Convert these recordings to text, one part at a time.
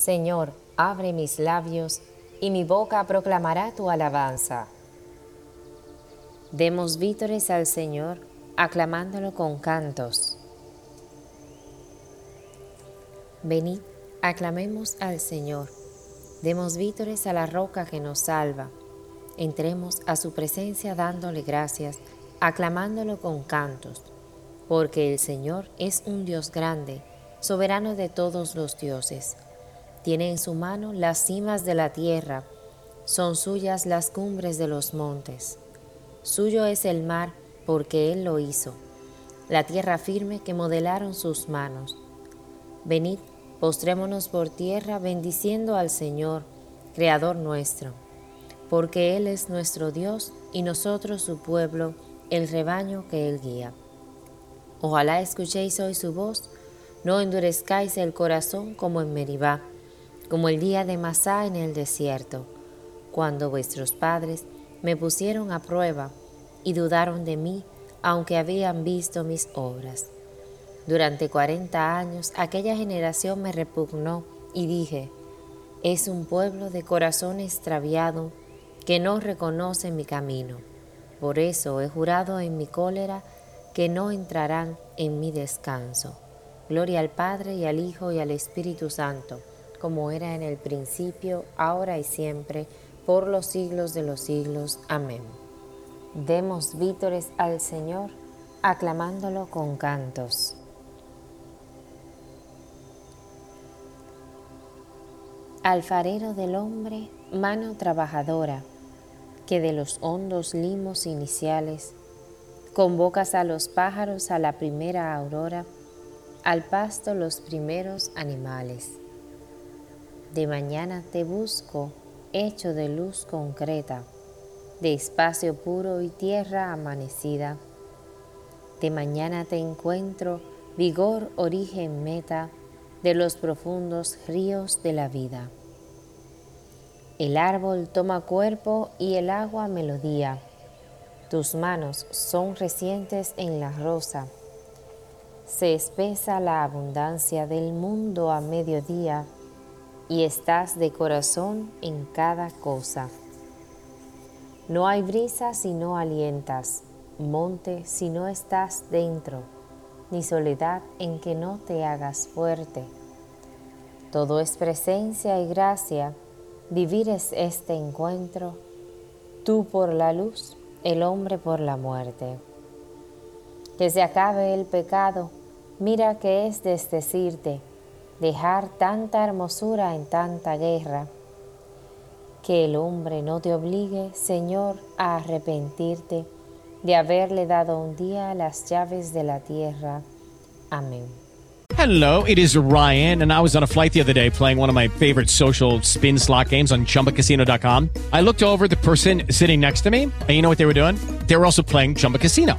Señor, abre mis labios y mi boca proclamará tu alabanza. Demos vítores al Señor, aclamándolo con cantos. Venid, aclamemos al Señor. Demos vítores a la roca que nos salva. Entremos a su presencia dándole gracias, aclamándolo con cantos, porque el Señor es un Dios grande, soberano de todos los dioses. Tiene en su mano las cimas de la tierra, son suyas las cumbres de los montes. Suyo es el mar, porque Él lo hizo, la tierra firme que modelaron sus manos. Venid, postrémonos por tierra bendiciendo al Señor, Creador nuestro, porque Él es nuestro Dios y nosotros su pueblo, el rebaño que Él guía. Ojalá escuchéis hoy su voz, no endurezcáis el corazón como en Meribá, como el día de Masá en el desierto, cuando vuestros padres me pusieron a prueba y dudaron de mí, aunque habían visto mis obras. Durante cuarenta años aquella generación me repugnó y dije, es un pueblo de corazón extraviado que no reconoce mi camino. Por eso he jurado en mi cólera que no entrarán en mi descanso. Gloria al Padre y al Hijo y al Espíritu Santo, como era en el principio, ahora y siempre, por los siglos de los siglos. Amén. Demos vítores al Señor, aclamándolo con cantos. Alfarero del hombre, mano trabajadora, que de los hondos limos iniciales convocas a los pájaros a la primera aurora, al pasto los primeros animales. De mañana te busco, hecho de luz concreta, de espacio puro y tierra amanecida. De mañana te encuentro, vigor, origen, meta, de los profundos ríos de la vida. El árbol toma cuerpo y el agua melodía. Tus manos son recientes en la rosa. Se espesa la abundancia del mundo a mediodía y estás de corazón en cada cosa. No hay brisa si no alientas, monte si no estás dentro ni soledad en que no te hagas fuerte. Todo es presencia y gracia, vivir es este encuentro, tú por la luz, el hombre por la muerte. Que se acabe el pecado, mira que es desdecirte, dejar tanta hermosura en tanta guerra. Que el hombre no te obligue, Señor, a arrepentirte de haberle dado un día las llaves de la tierra. Amén. Hello, it is Ryan, and I was on a flight the other day playing one of my favorite social spin slot games on chumbacasino.com. I looked over the person sitting next to me, and you know what they were doing? They were also playing Chumba Casino.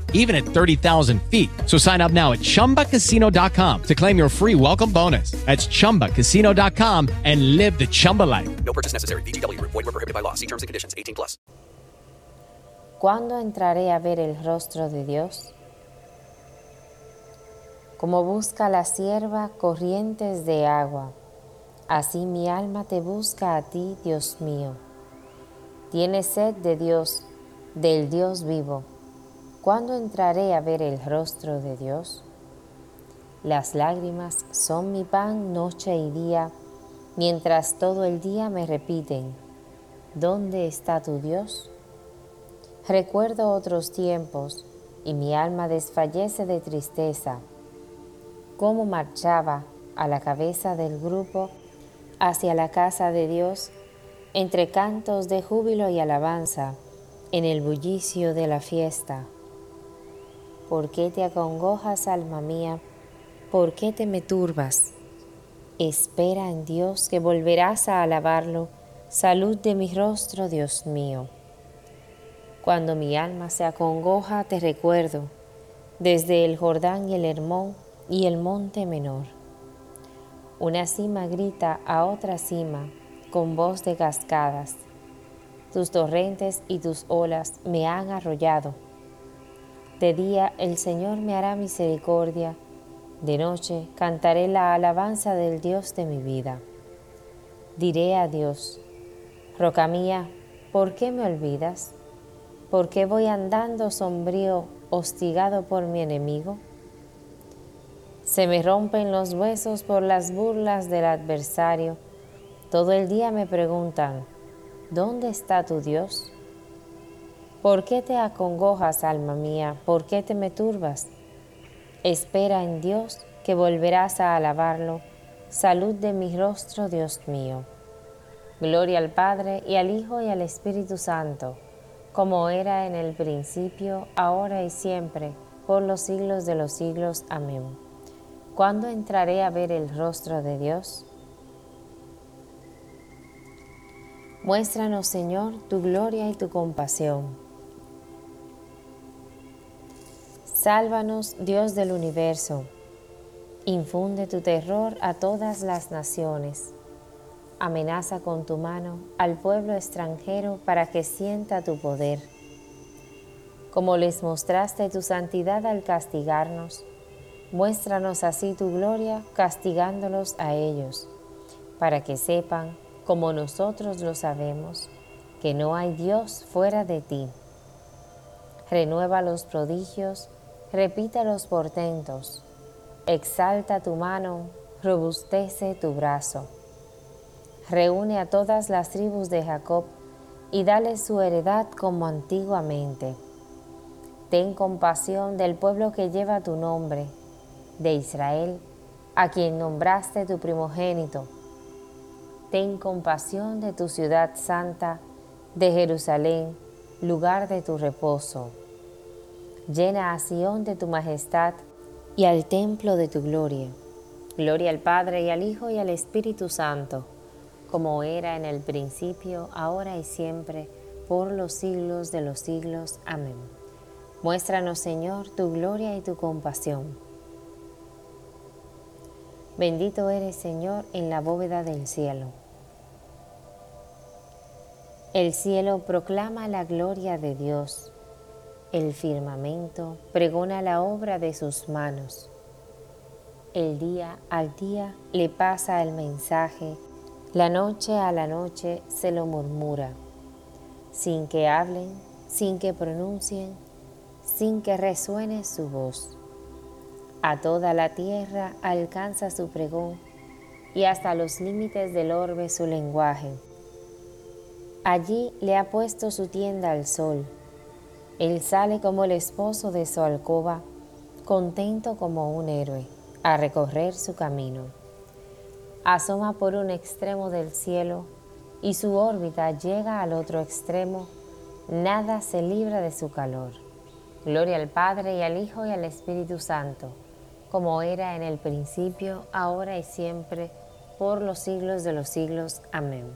even at 30,000 feet. So sign up now at chumbacasino.com to claim your free welcome bonus. That's chumbacasino.com and live the Chumba life. No purchase necessary. VGW Group. Void were prohibited by law. See terms and conditions. 18 plus. ¿Cuándo entraré a ver el rostro de Dios? Como busca la sierva corrientes de agua, así mi alma te busca a ti, Dios mío. Tiene sed de Dios, del Dios vivo. ¿Cuándo entraré a ver el rostro de Dios? Las lágrimas son mi pan noche y día, mientras todo el día me repiten, ¿dónde está tu Dios? Recuerdo otros tiempos y mi alma desfallece de tristeza, cómo marchaba a la cabeza del grupo hacia la casa de Dios, entre cantos de júbilo y alabanza, en el bullicio de la fiesta. ¿Por qué te acongojas, alma mía? ¿Por qué te me turbas? Espera en Dios que volverás a alabarlo. Salud de mi rostro, Dios mío. Cuando mi alma se acongoja, te recuerdo, desde el Jordán y el Hermón y el monte menor. Una cima grita a otra cima con voz de cascadas. Tus torrentes y tus olas me han arrollado. De día el Señor me hará misericordia, de noche cantaré la alabanza del Dios de mi vida. Diré a Dios, Roca mía, ¿por qué me olvidas? ¿Por qué voy andando sombrío, hostigado por mi enemigo? Se me rompen los huesos por las burlas del adversario. Todo el día me preguntan, ¿dónde está tu Dios? ¿Por qué te acongojas, alma mía? ¿Por qué te me turbas? Espera en Dios que volverás a alabarlo. Salud de mi rostro, Dios mío. Gloria al Padre y al Hijo y al Espíritu Santo, como era en el principio, ahora y siempre, por los siglos de los siglos. Amén. ¿Cuándo entraré a ver el rostro de Dios? Muéstranos, Señor, tu gloria y tu compasión. Sálvanos, Dios del universo. Infunde tu terror a todas las naciones. Amenaza con tu mano al pueblo extranjero para que sienta tu poder. Como les mostraste tu santidad al castigarnos, muéstranos así tu gloria castigándolos a ellos, para que sepan, como nosotros lo sabemos, que no hay Dios fuera de ti. Renueva los prodigios, repita los portentos, exalta tu mano, robustece tu brazo. Reúne a todas las tribus de Jacob y dale su heredad como antiguamente. Ten compasión del pueblo que lleva tu nombre, de Israel, a quien nombraste tu primogénito. Ten compasión de tu ciudad santa, de Jerusalén, lugar de tu reposo. Llena a Sión de tu majestad y al templo de tu gloria. Gloria al Padre y al Hijo y al Espíritu Santo, como era en el principio, ahora y siempre, por los siglos de los siglos. Amén. Muéstranos, Señor, tu gloria y tu compasión. Bendito eres, Señor, en la bóveda del cielo. El cielo proclama la gloria de Dios. El firmamento pregona la obra de sus manos. El día al día le pasa el mensaje, la noche a la noche se lo murmura, sin que hablen, sin que pronuncien, sin que resuene su voz. A toda la tierra alcanza su pregón y hasta los límites del orbe su lenguaje. Allí le ha puesto su tienda al sol. Él sale como el esposo de su alcoba, contento como un héroe, a recorrer su camino. Asoma por un extremo del cielo y su órbita llega al otro extremo, nada se libra de su calor. Gloria al Padre y al Hijo y al Espíritu Santo, como era en el principio, ahora y siempre, por los siglos de los siglos. Amén.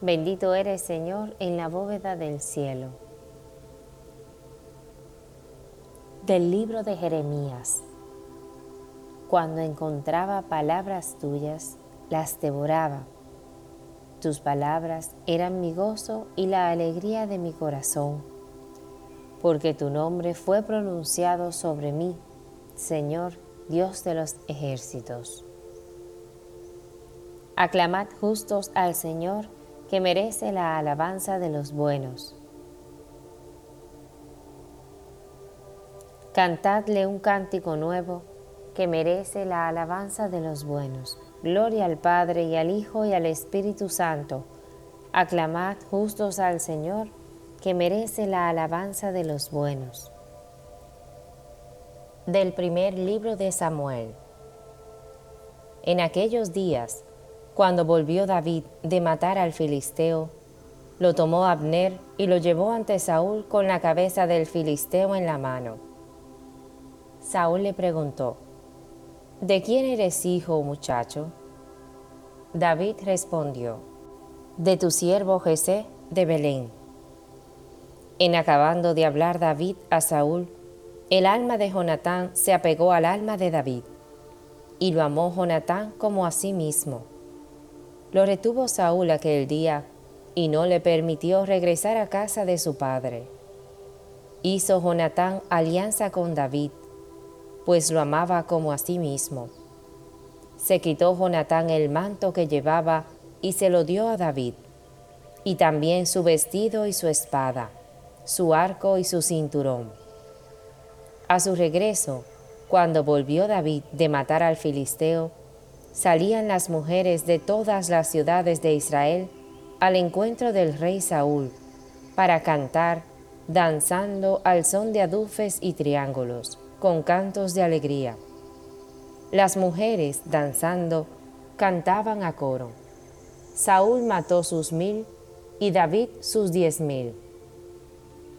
Bendito eres, Señor, en la bóveda del cielo. Del libro de Jeremías. Cuando encontraba palabras tuyas, las devoraba tus palabras eran mi gozo y la alegría de mi corazón, porque tu nombre fue pronunciado sobre mí, Señor Dios de los ejércitos. Aclamad justos al Señor, que merece la alabanza de los buenos. Cantadle un cántico nuevo, que merece la alabanza de los buenos. Gloria al Padre y al Hijo y al Espíritu Santo. Aclamad justos al Señor, que merece la alabanza de los buenos. Del primer libro de Samuel. En aquellos días, cuando volvió David de matar al filisteo, lo tomó Abner y lo llevó ante Saúl con la cabeza del filisteo en la mano. Saúl le preguntó, ¿De quién eres hijo, muchacho? David respondió, De tu siervo Jesé de Belén. En acabando de hablar David a Saúl, el alma de Jonatán se apegó al alma de David, y lo amó Jonatán como a sí mismo. Lo retuvo Saúl aquel día, y no le permitió regresar a casa de su padre. Hizo Jonatán alianza con David, pues lo amaba como a sí mismo. Se quitó Jonatán el manto que llevaba y se lo dio a David, y también su vestido y su espada, su arco y su cinturón. A su regreso, cuando volvió David de matar al filisteo, salían las mujeres de todas las ciudades de Israel al encuentro del rey Saúl, para cantar, danzando al son de adufes y triángulos con cantos de alegría. Las mujeres, danzando, cantaban a coro. Saúl mató sus mil y David sus diez mil.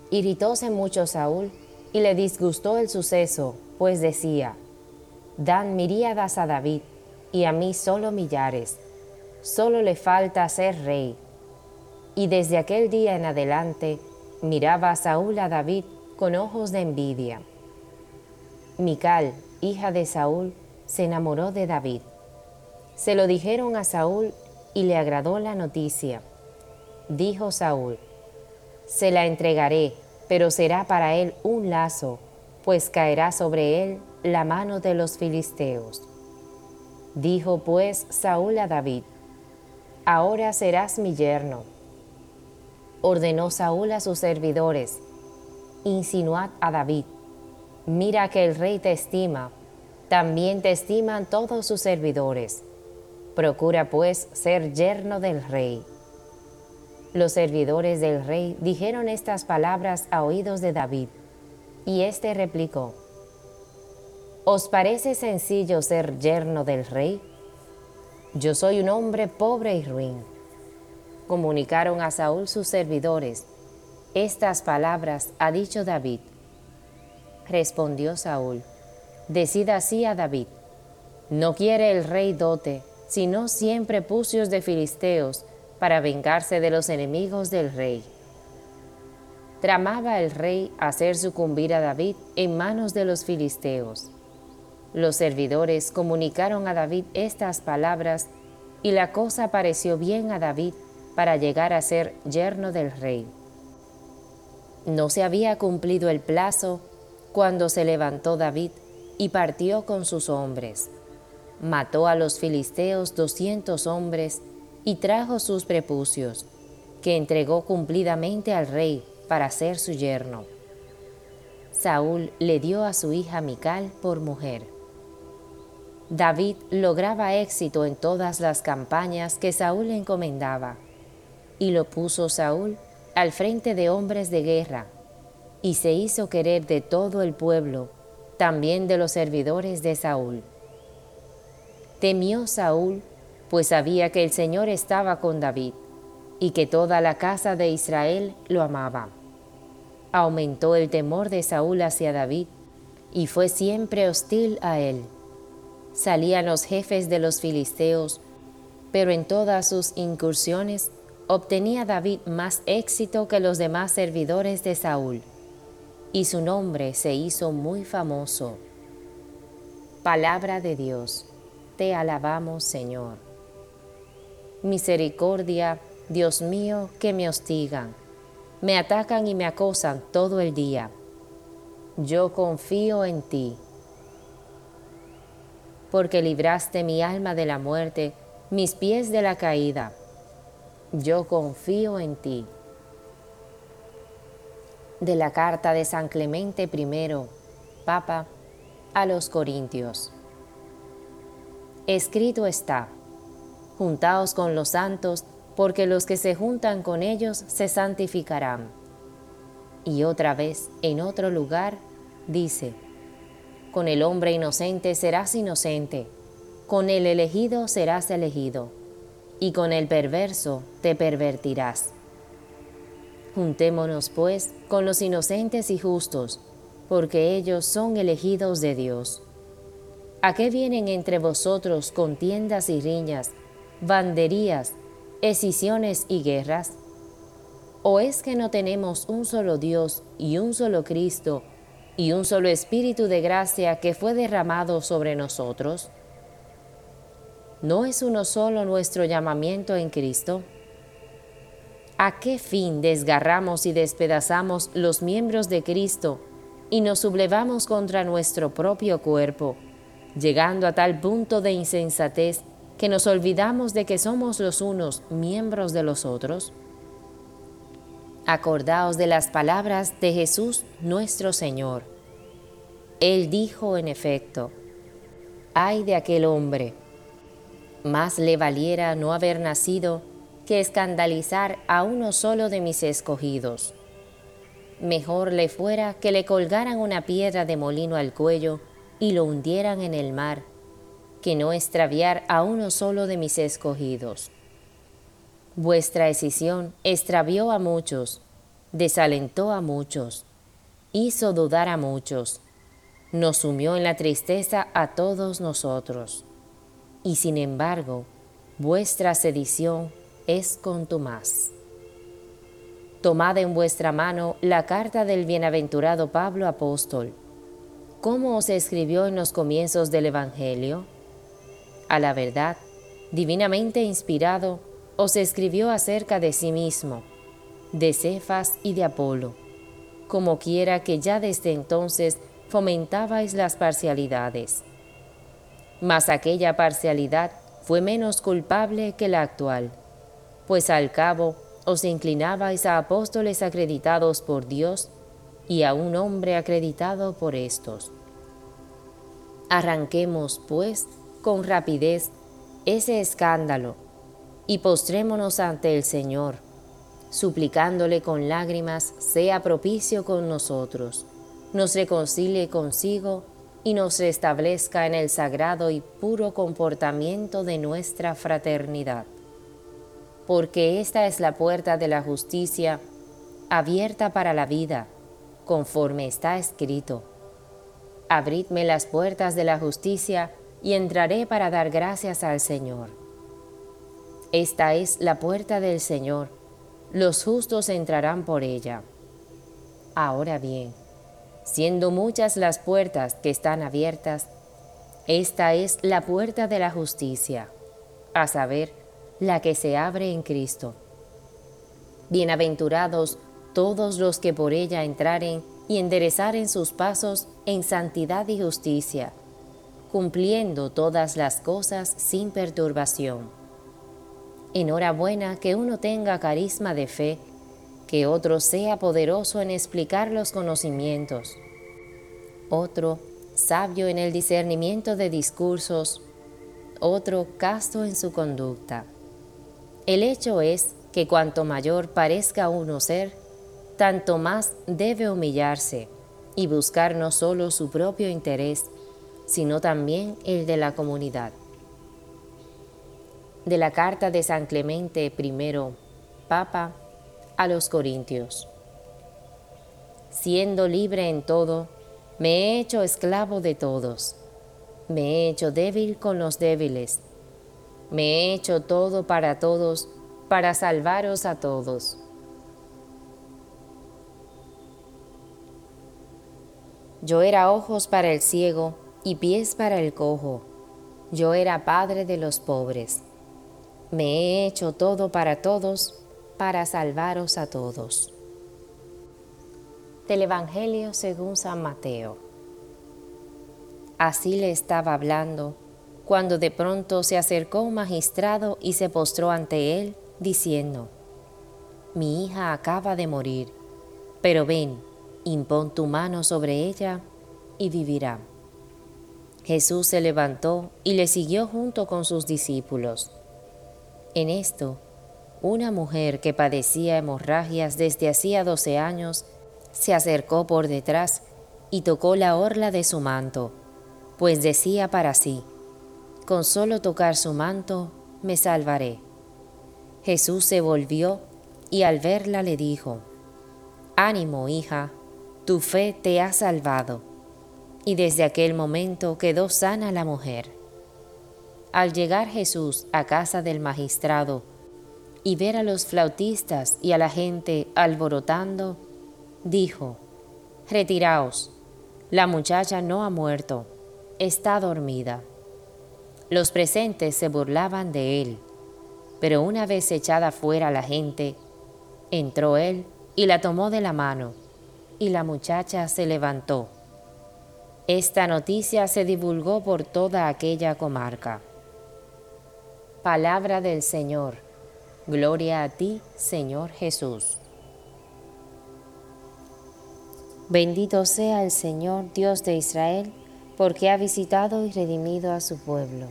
Irritóse mucho Saúl y le disgustó el suceso, pues decía, Dan miríadas a David y a mí solo millares, solo le falta ser rey. Y desde aquel día en adelante miraba Saúl a David con ojos de envidia. Mical, hija de Saúl, se enamoró de David. Se lo dijeron a Saúl y le agradó la noticia. Dijo Saúl, se la entregaré, pero será para él un lazo, pues caerá sobre él la mano de los filisteos. Dijo pues Saúl a David, ahora serás mi yerno. Ordenó Saúl a sus servidores, insinuad a David, Mira que el rey te estima, también te estiman todos sus servidores. Procura pues ser yerno del rey. Los servidores del rey dijeron estas palabras a oídos de David, y éste replicó, ¿Os parece sencillo ser yerno del rey? Yo soy un hombre pobre y ruin. Comunicaron a Saúl sus servidores, estas palabras ha dicho David, respondió Saúl, decida así a David, no quiere el rey dote, sino siempre pucios de filisteos para vengarse de los enemigos del rey. Tramaba el rey hacer sucumbir a David en manos de los filisteos. Los servidores comunicaron a David estas palabras y la cosa pareció bien a David para llegar a ser yerno del rey. No se había cumplido el plazo cuando se levantó David y partió con sus hombres. Mató a los filisteos doscientos hombres y trajo sus prepucios, que entregó cumplidamente al rey para ser su yerno. Saúl le dio a su hija Mical por mujer. David lograba éxito en todas las campañas que Saúl le encomendaba, y lo puso Saúl al frente de hombres de guerra, y se hizo querer de todo el pueblo, también de los servidores de Saúl. Temió Saúl, pues sabía que el Señor estaba con David, y que toda la casa de Israel lo amaba aumentó el temor de Saúl hacia David y fue siempre hostil a él. Salían los jefes de los filisteos, pero en todas sus incursiones obtenía David más éxito que los demás servidores de Saúl, y su nombre se hizo muy famoso. Palabra de Dios, te alabamos Señor. Misericordia, Dios mío, que me hostigan me atacan y me acosan todo el día. Yo confío en ti, porque libraste mi alma de la muerte, mis pies de la caída. Yo confío en ti. De la carta de San Clemente I, Papa, a los Corintios. Escrito está, juntaos con los santos, porque los que se juntan con ellos se santificarán. Y otra vez, en otro lugar, dice, con el hombre inocente serás inocente, con el elegido serás elegido, y con el perverso te pervertirás. Juntémonos, pues, con los inocentes y justos, porque ellos son elegidos de Dios. ¿A qué vienen entre vosotros contiendas y riñas, banderías, escisiones y guerras? ¿O es que no tenemos un solo Dios y un solo Cristo y un solo Espíritu de gracia que fue derramado sobre nosotros? ¿No es uno solo nuestro llamamiento en Cristo? ¿A qué fin desgarramos y despedazamos los miembros de Cristo y nos sublevamos contra nuestro propio cuerpo, llegando a tal punto de insensatez que nos olvidamos de que somos los unos miembros de los otros? Acordaos de las palabras de Jesús nuestro Señor. Él dijo en efecto, ay de aquel hombre, más le valiera no haber nacido que escandalizar a uno solo de mis escogidos. Mejor le fuera que le colgaran una piedra de molino al cuello y lo hundieran en el mar que no extraviar a uno solo de mis escogidos. Vuestra decisión extravió a muchos, desalentó a muchos, hizo dudar a muchos, nos sumió en la tristeza a todos nosotros. Y sin embargo, vuestra sedición es contumaz. Tomad en vuestra mano la carta del bienaventurado Pablo apóstol. ¿Cómo os escribió en los comienzos del Evangelio? a la verdad, divinamente inspirado, os escribió acerca de sí mismo, de Cefas y de Apolo, como quiera que ya desde entonces fomentabais las parcialidades. Mas aquella parcialidad fue menos culpable que la actual, pues al cabo os inclinabais a apóstoles acreditados por Dios y a un hombre acreditado por estos. Arranquemos, pues, con rapidez ese escándalo y postrémonos ante el Señor, suplicándole con lágrimas sea propicio con nosotros, nos reconcilie consigo y nos restablezca en el sagrado y puro comportamiento de nuestra fraternidad. Porque esta es la puerta de la justicia abierta para la vida, conforme está escrito. Abridme las puertas de la justicia y entraré para dar gracias al Señor. Esta es la puerta del Señor, los justos entrarán por ella. Ahora bien, siendo muchas las puertas que están abiertas, esta es la puerta de la justicia, a saber, la que se abre en Cristo. Bienaventurados todos los que por ella entraren y enderezaren sus pasos en santidad y justicia cumpliendo todas las cosas sin perturbación. Enhorabuena que uno tenga carisma de fe, que otro sea poderoso en explicar los conocimientos, otro sabio en el discernimiento de discursos, otro casto en su conducta. El hecho es que cuanto mayor parezca uno ser, tanto más debe humillarse y buscar no solo su propio interés, sino también el de la comunidad. De la carta de San Clemente I, Papa, a los Corintios. Siendo libre en todo, me he hecho esclavo de todos. Me he hecho débil con los débiles. Me he hecho todo para todos, para salvaros a todos. Yo era ojos para el ciego y pies para el cojo. Yo era padre de los pobres. Me he hecho todo para todos, para salvaros a todos. Del Evangelio según San Mateo. Así le estaba hablando, cuando de pronto se acercó un magistrado y se postró ante él, diciendo, Mi hija acaba de morir, pero ven, impón tu mano sobre ella y vivirá. Jesús se levantó y le siguió junto con sus discípulos. En esto, una mujer que padecía hemorragias desde hacía doce años se acercó por detrás y tocó la orla de su manto, pues decía para sí, con solo tocar su manto me salvaré. Jesús se volvió y al verla le dijo, Ánimo, hija, tu fe te ha salvado. Y desde aquel momento quedó sana la mujer. Al llegar Jesús a casa del magistrado y ver a los flautistas y a la gente alborotando, dijo, Retiraos, la muchacha no ha muerto, está dormida. Los presentes se burlaban de él, pero una vez echada fuera la gente, entró él y la tomó de la mano y la muchacha se levantó. Esta noticia se divulgó por toda aquella comarca. Palabra del Señor. Gloria a ti, Señor Jesús. Bendito sea el Señor Dios de Israel, porque ha visitado y redimido a su pueblo.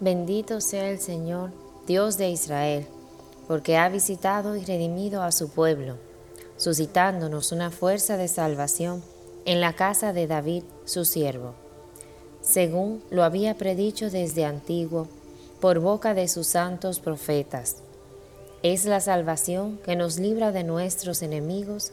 Bendito sea el Señor Dios de Israel, porque ha visitado y redimido a su pueblo, suscitándonos una fuerza de salvación en la casa de David, su siervo, según lo había predicho desde antiguo por boca de sus santos profetas. Es la salvación que nos libra de nuestros enemigos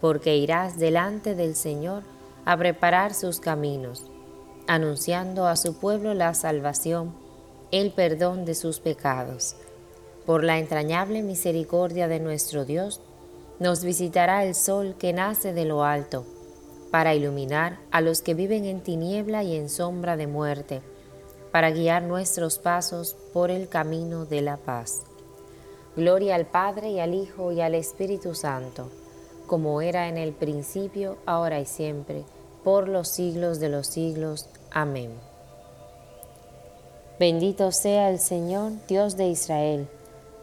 porque irás delante del Señor a preparar sus caminos, anunciando a su pueblo la salvación, el perdón de sus pecados por la entrañable misericordia de nuestro Dios, nos visitará el sol que nace de lo alto, para iluminar a los que viven en tiniebla y en sombra de muerte, para guiar nuestros pasos por el camino de la paz. Gloria al Padre y al Hijo y al Espíritu Santo, como era en el principio, ahora y siempre, por los siglos de los siglos. Amén. Bendito sea el Señor, Dios de Israel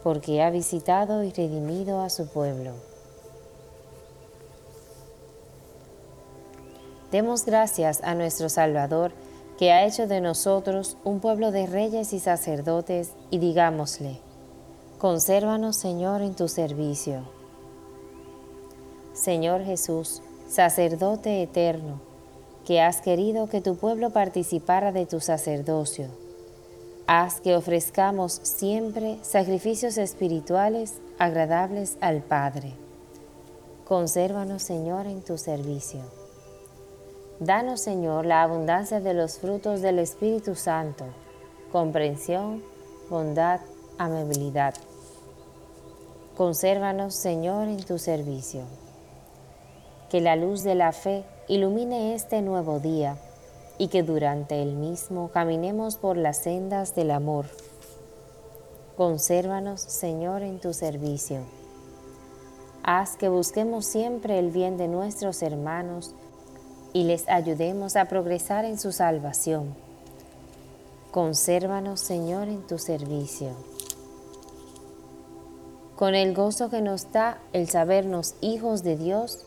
porque ha visitado y redimido a su pueblo. Demos gracias a nuestro Salvador, que ha hecho de nosotros un pueblo de reyes y sacerdotes, y digámosle, consérvanos Señor en tu servicio. Señor Jesús, sacerdote eterno, que has querido que tu pueblo participara de tu sacerdocio Haz que ofrezcamos siempre sacrificios espirituales agradables al Padre. Consérvanos, Señor, en tu servicio. Danos, Señor, la abundancia de los frutos del Espíritu Santo, comprensión, bondad, amabilidad. Consérvanos, Señor, en tu servicio. Que la luz de la fe ilumine este nuevo día y que durante el mismo caminemos por las sendas del amor. Consérvanos, Señor, en tu servicio. Haz que busquemos siempre el bien de nuestros hermanos y les ayudemos a progresar en su salvación. Consérvanos, Señor, en tu servicio. Con el gozo que nos da el sabernos hijos de Dios,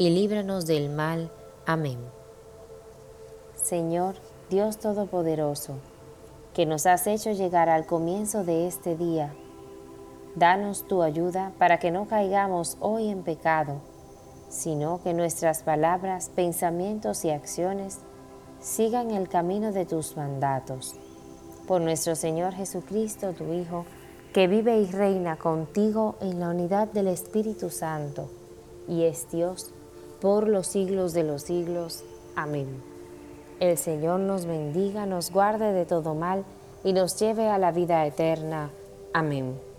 y líbranos del mal. Amén. Señor, Dios Todopoderoso, que nos has hecho llegar al comienzo de este día, danos tu ayuda para que no caigamos hoy en pecado, sino que nuestras palabras, pensamientos y acciones sigan el camino de tus mandatos. Por nuestro Señor Jesucristo, tu Hijo, que vive y reina contigo en la unidad del Espíritu Santo, y es Dios por los siglos de los siglos. Amén. El Señor nos bendiga, nos guarde de todo mal y nos lleve a la vida eterna. Amén.